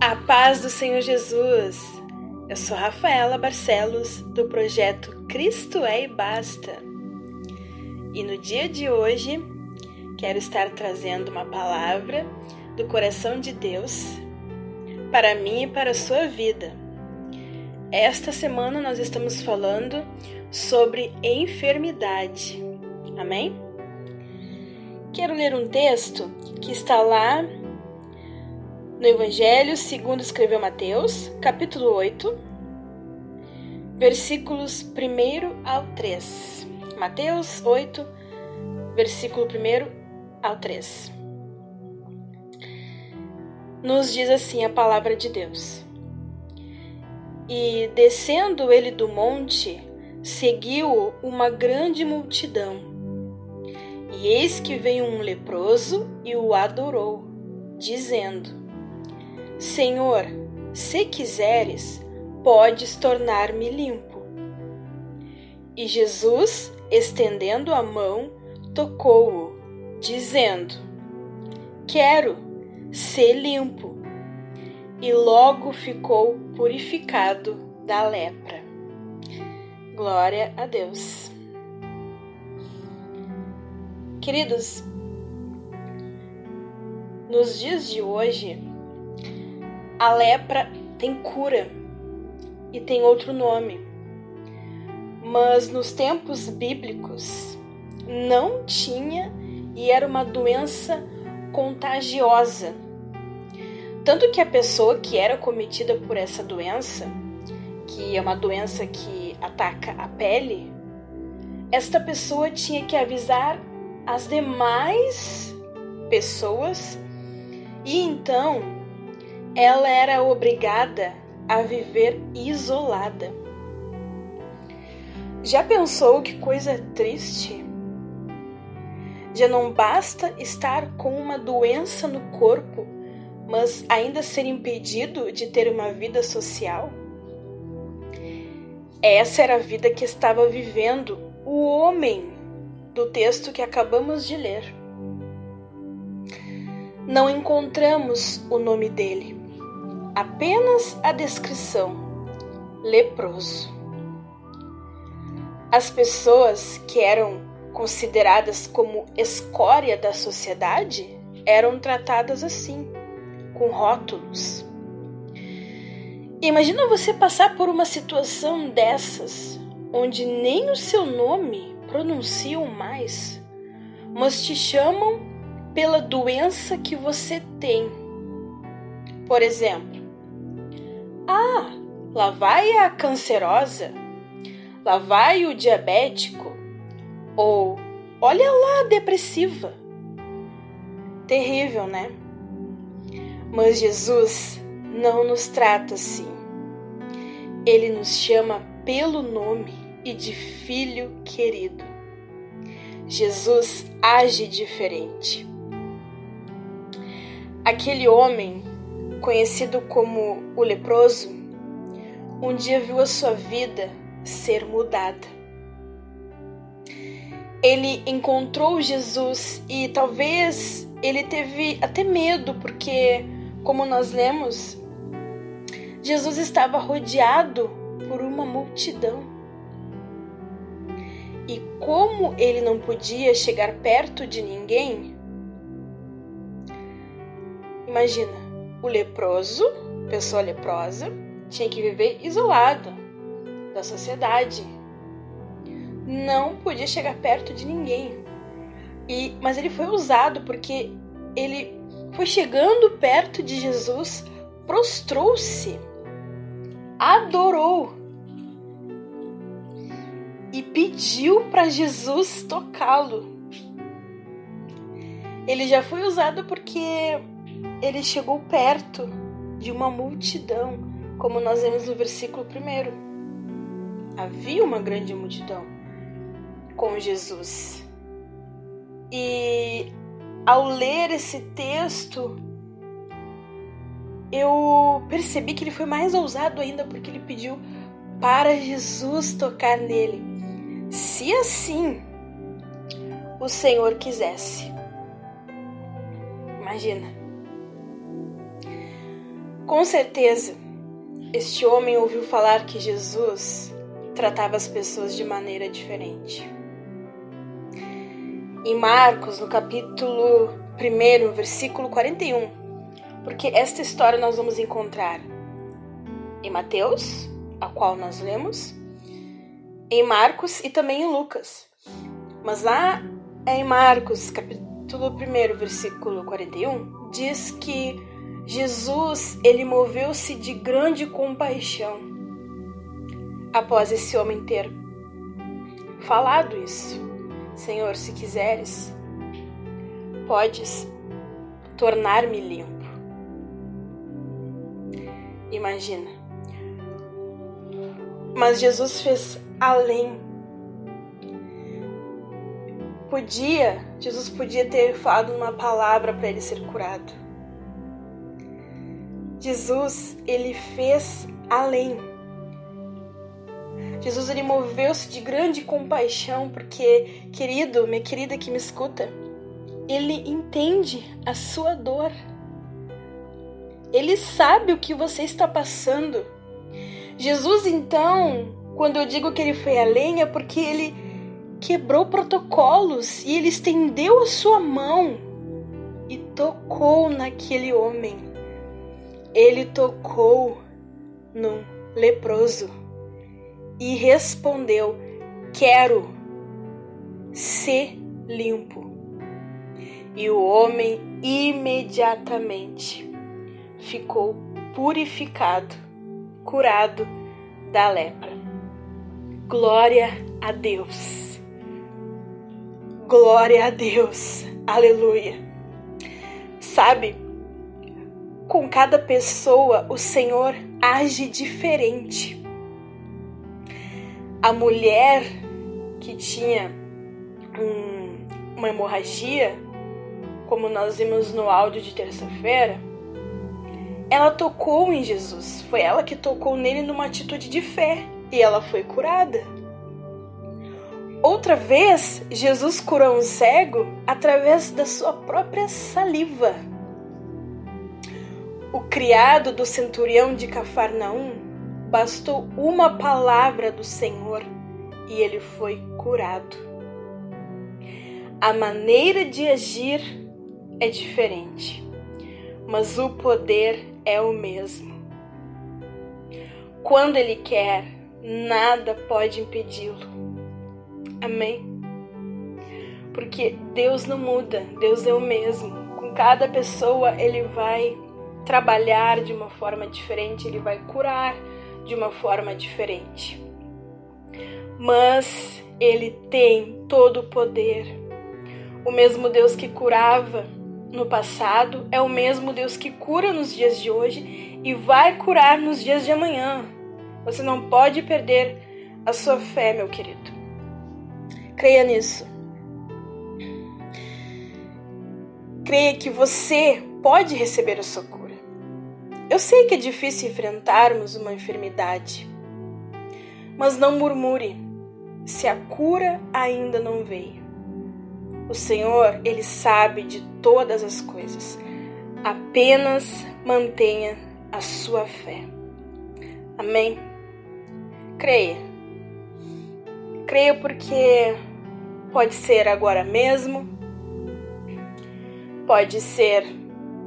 A paz do Senhor Jesus. Eu sou Rafaela Barcelos, do projeto Cristo é e Basta. E no dia de hoje, quero estar trazendo uma palavra do coração de Deus para mim e para a sua vida. Esta semana nós estamos falando sobre enfermidade. Amém? Quero ler um texto que está lá no Evangelho segundo escreveu Mateus, capítulo 8, versículos 1 ao 3. Mateus 8, versículo 1 ao 3. Nos diz assim a palavra de Deus. E descendo ele do monte, seguiu uma grande multidão. E eis que veio um leproso e o adorou, dizendo: Senhor, se quiseres, podes tornar-me limpo. E Jesus, estendendo a mão, tocou-o, dizendo: Quero, ser limpo. E logo ficou purificado da lepra. Glória a Deus. Queridos, nos dias de hoje, a lepra tem cura e tem outro nome. Mas nos tempos bíblicos não tinha e era uma doença contagiosa. Tanto que a pessoa que era cometida por essa doença, que é uma doença que ataca a pele, esta pessoa tinha que avisar as demais pessoas e então ela era obrigada a viver isolada. Já pensou que coisa triste? Já não basta estar com uma doença no corpo, mas ainda ser impedido de ter uma vida social? Essa era a vida que estava vivendo o homem do texto que acabamos de ler. Não encontramos o nome dele apenas a descrição: leproso. As pessoas que eram consideradas como escória da sociedade eram tratadas assim, com rótulos. Imagina você passar por uma situação dessas, onde nem o seu nome pronunciam mais, mas te chamam pela doença que você tem. Por exemplo, ah, lá vai a cancerosa, lá vai o diabético, ou olha lá a depressiva. Terrível, né? Mas Jesus não nos trata assim. Ele nos chama pelo nome e de filho querido. Jesus age diferente. Aquele homem conhecido como o leproso, um dia viu a sua vida ser mudada. Ele encontrou Jesus e talvez ele teve até medo, porque, como nós lemos, Jesus estava rodeado por uma multidão. E como ele não podia chegar perto de ninguém, imagina, o leproso, pessoa leprosa, tinha que viver isolado da sociedade. Não podia chegar perto de ninguém. E, mas ele foi usado porque ele foi chegando perto de Jesus, prostrou-se, adorou e pediu para Jesus tocá-lo. Ele já foi usado porque ele chegou perto de uma multidão, como nós vemos no versículo 1. Havia uma grande multidão com Jesus. E ao ler esse texto, eu percebi que ele foi mais ousado ainda porque ele pediu para Jesus tocar nele. Se assim o Senhor quisesse. Imagina Com certeza, este homem ouviu falar que Jesus tratava as pessoas de maneira diferente. Em Marcos, no capítulo 1, versículo 41, porque esta história nós vamos encontrar em Mateus, a qual nós lemos, em Marcos e também em Lucas. Mas lá em Marcos, capítulo 1, versículo 41, diz que Jesus, ele moveu-se de grande compaixão após esse homem ter falado isso. Senhor, se quiseres, podes tornar-me limpo. Imagina. Mas Jesus fez além. Podia, Jesus podia ter falado uma palavra para ele ser curado. Jesus, ele fez além. Jesus ele moveu-se de grande compaixão porque, querido, minha querida que me escuta, ele entende a sua dor. Ele sabe o que você está passando. Jesus, então, quando eu digo que ele foi além, é porque ele quebrou protocolos e ele estendeu a sua mão e tocou naquele homem. Ele tocou no leproso e respondeu: Quero ser limpo. E o homem imediatamente ficou purificado, curado da lepra. Glória a Deus. Glória a Deus. Aleluia. Sabe, com cada pessoa o Senhor age diferente a mulher que tinha um, uma hemorragia, como nós vimos no áudio de terça-feira, ela tocou em Jesus. Foi ela que tocou nele numa atitude de fé e ela foi curada. Outra vez, Jesus curou um cego através da sua própria saliva. O criado do centurião de Cafarnaum Bastou uma palavra do Senhor e ele foi curado. A maneira de agir é diferente, mas o poder é o mesmo. Quando ele quer, nada pode impedi-lo. Amém? Porque Deus não muda, Deus é o mesmo. Com cada pessoa, ele vai trabalhar de uma forma diferente, ele vai curar de uma forma diferente. Mas ele tem todo o poder. O mesmo Deus que curava no passado é o mesmo Deus que cura nos dias de hoje e vai curar nos dias de amanhã. Você não pode perder a sua fé, meu querido. Creia nisso. Creia que você pode receber a sua cura. Eu sei que é difícil enfrentarmos uma enfermidade, mas não murmure se a cura ainda não veio. O Senhor, Ele sabe de todas as coisas. Apenas mantenha a sua fé. Amém? Creia. Creia porque pode ser agora mesmo, pode ser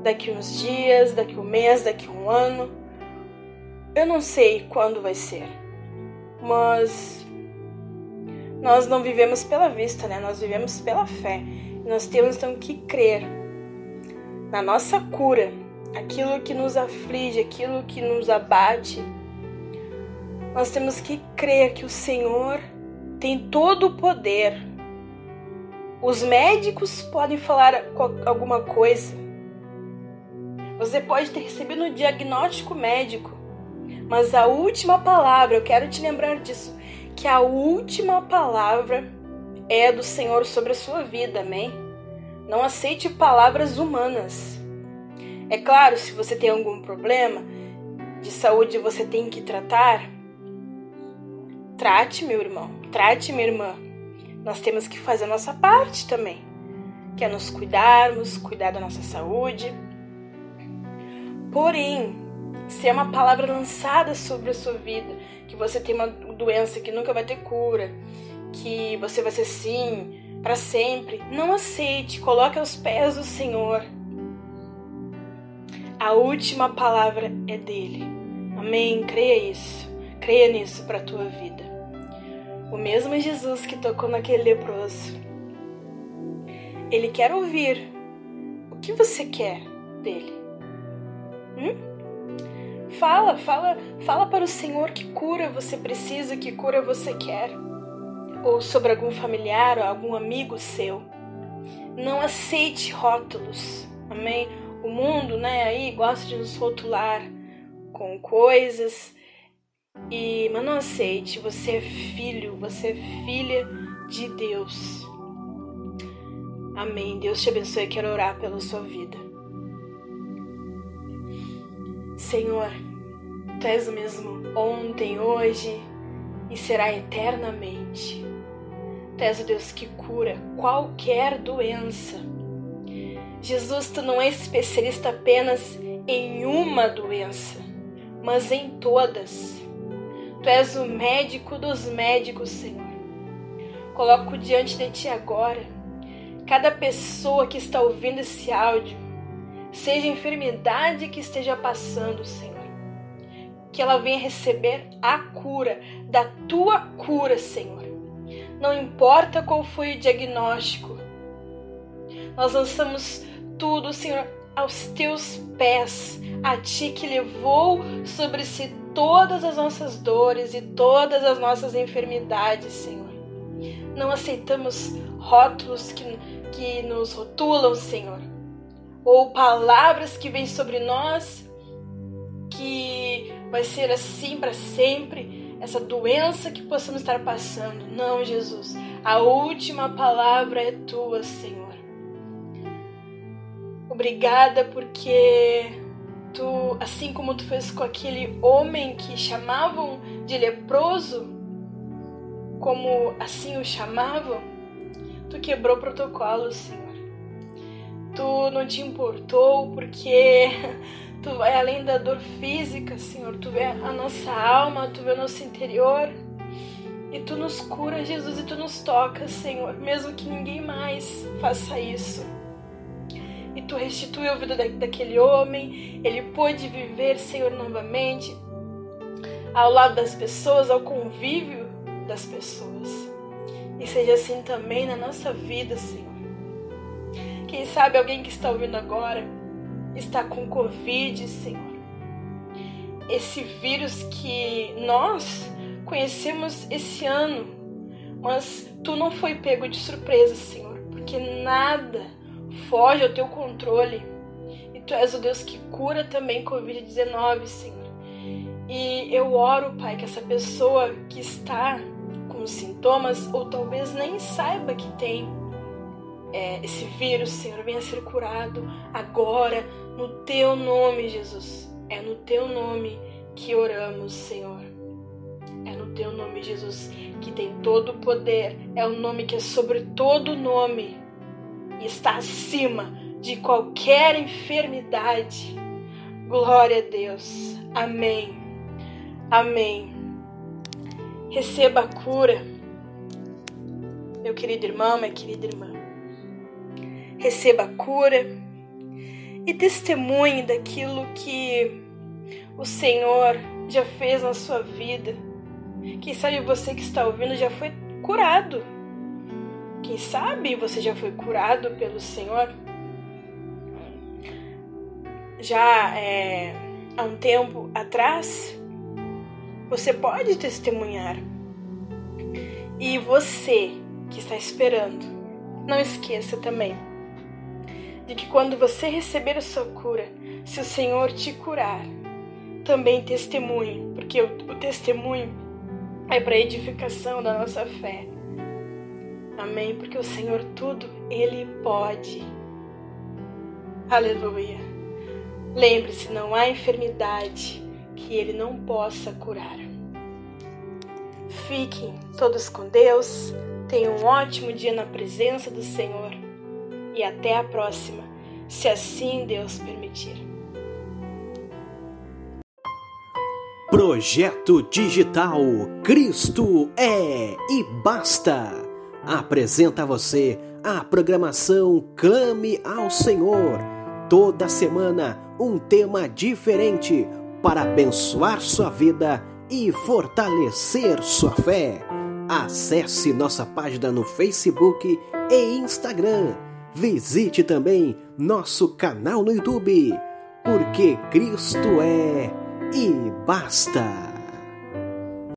daqui uns dias, daqui um mês, daqui um ano. Eu não sei quando vai ser, mas nós não vivemos pela vista, né? Nós vivemos pela fé. Nós temos então que crer na nossa cura, aquilo que nos aflige, aquilo que nos abate. Nós temos que crer que o Senhor tem todo o poder. Os médicos podem falar alguma coisa, você pode ter recebido um diagnóstico médico, mas a última palavra, eu quero te lembrar disso, que a última palavra é do Senhor sobre a sua vida, amém? Não aceite palavras humanas. É claro, se você tem algum problema de saúde você tem que tratar, trate, meu irmão, trate, minha irmã. Nós temos que fazer a nossa parte também, que é nos cuidarmos, cuidar da nossa saúde Porém, se é uma palavra lançada sobre a sua vida, que você tem uma doença que nunca vai ter cura, que você vai ser sim para sempre, não aceite, coloque aos pés do Senhor. A última palavra é dele. Amém. Creia isso. Creia nisso para a tua vida. O mesmo Jesus que tocou naquele leproso. Ele quer ouvir o que você quer dele. Hum? Fala, fala, fala para o Senhor que cura você precisa, que cura você quer. Ou sobre algum familiar ou algum amigo seu. Não aceite rótulos. Amém? O mundo, né, aí gosta de nos rotular com coisas. E, mas não aceite, você é filho, você é filha de Deus. Amém. Deus te abençoe. Quero orar pela sua vida. Senhor, Tu és o mesmo ontem, hoje e será eternamente. Tu és o Deus que cura qualquer doença. Jesus, tu não és especialista apenas em uma doença, mas em todas. Tu és o médico dos médicos, Senhor. Coloco diante de ti agora cada pessoa que está ouvindo esse áudio seja a enfermidade que esteja passando, Senhor. Que ela venha receber a cura, da tua cura, Senhor. Não importa qual foi o diagnóstico, nós lançamos tudo, Senhor, aos teus pés, a ti que levou sobre si todas as nossas dores e todas as nossas enfermidades, Senhor. Não aceitamos rótulos que, que nos rotulam, Senhor ou palavras que vêm sobre nós que vai ser assim para sempre, essa doença que possamos estar passando. Não, Jesus, a última palavra é tua, Senhor. Obrigada porque tu, assim como tu fez com aquele homem que chamavam de leproso, como assim o chamavam, tu quebrou protocolos, Senhor tu não te importou, porque tu vai além da dor física, Senhor. Tu vê a nossa alma, tu vê o nosso interior. E tu nos cura, Jesus, e tu nos toca, Senhor, mesmo que ninguém mais faça isso. E tu restitui a vida daquele homem, ele pôde viver, Senhor, novamente, ao lado das pessoas, ao convívio das pessoas. E seja assim também na nossa vida, Senhor. Quem sabe alguém que está ouvindo agora está com Covid, Senhor. Esse vírus que nós conhecemos esse ano, mas tu não foi pego de surpresa, Senhor, porque nada foge ao teu controle. E tu és o Deus que cura também Covid-19, Senhor. E eu oro, Pai, que essa pessoa que está com sintomas, ou talvez nem saiba que tem, é, esse vírus, Senhor, venha ser curado agora, no teu nome, Jesus. É no teu nome que oramos, Senhor. É no teu nome, Jesus, que tem todo o poder. É o nome que é sobre todo nome e está acima de qualquer enfermidade. Glória a Deus. Amém. Amém. Receba a cura. Meu querido irmão, minha querida irmã receba a cura e testemunhe daquilo que o Senhor já fez na sua vida. Quem sabe você que está ouvindo já foi curado. Quem sabe você já foi curado pelo Senhor? Já é, há um tempo atrás, você pode testemunhar. E você que está esperando, não esqueça também de que quando você receber a sua cura, se o Senhor te curar, também testemunhe, porque o, o testemunho é para edificação da nossa fé. Amém? Porque o Senhor tudo, Ele pode. Aleluia. Lembre-se, não há enfermidade que Ele não possa curar. Fiquem todos com Deus. Tenham um ótimo dia na presença do Senhor e até a próxima, se assim Deus permitir. Projeto Digital Cristo é e basta. Apresenta a você a programação Clame ao Senhor. Toda semana um tema diferente para abençoar sua vida e fortalecer sua fé. Acesse nossa página no Facebook e Instagram. Visite também nosso canal no YouTube, porque Cristo é e basta.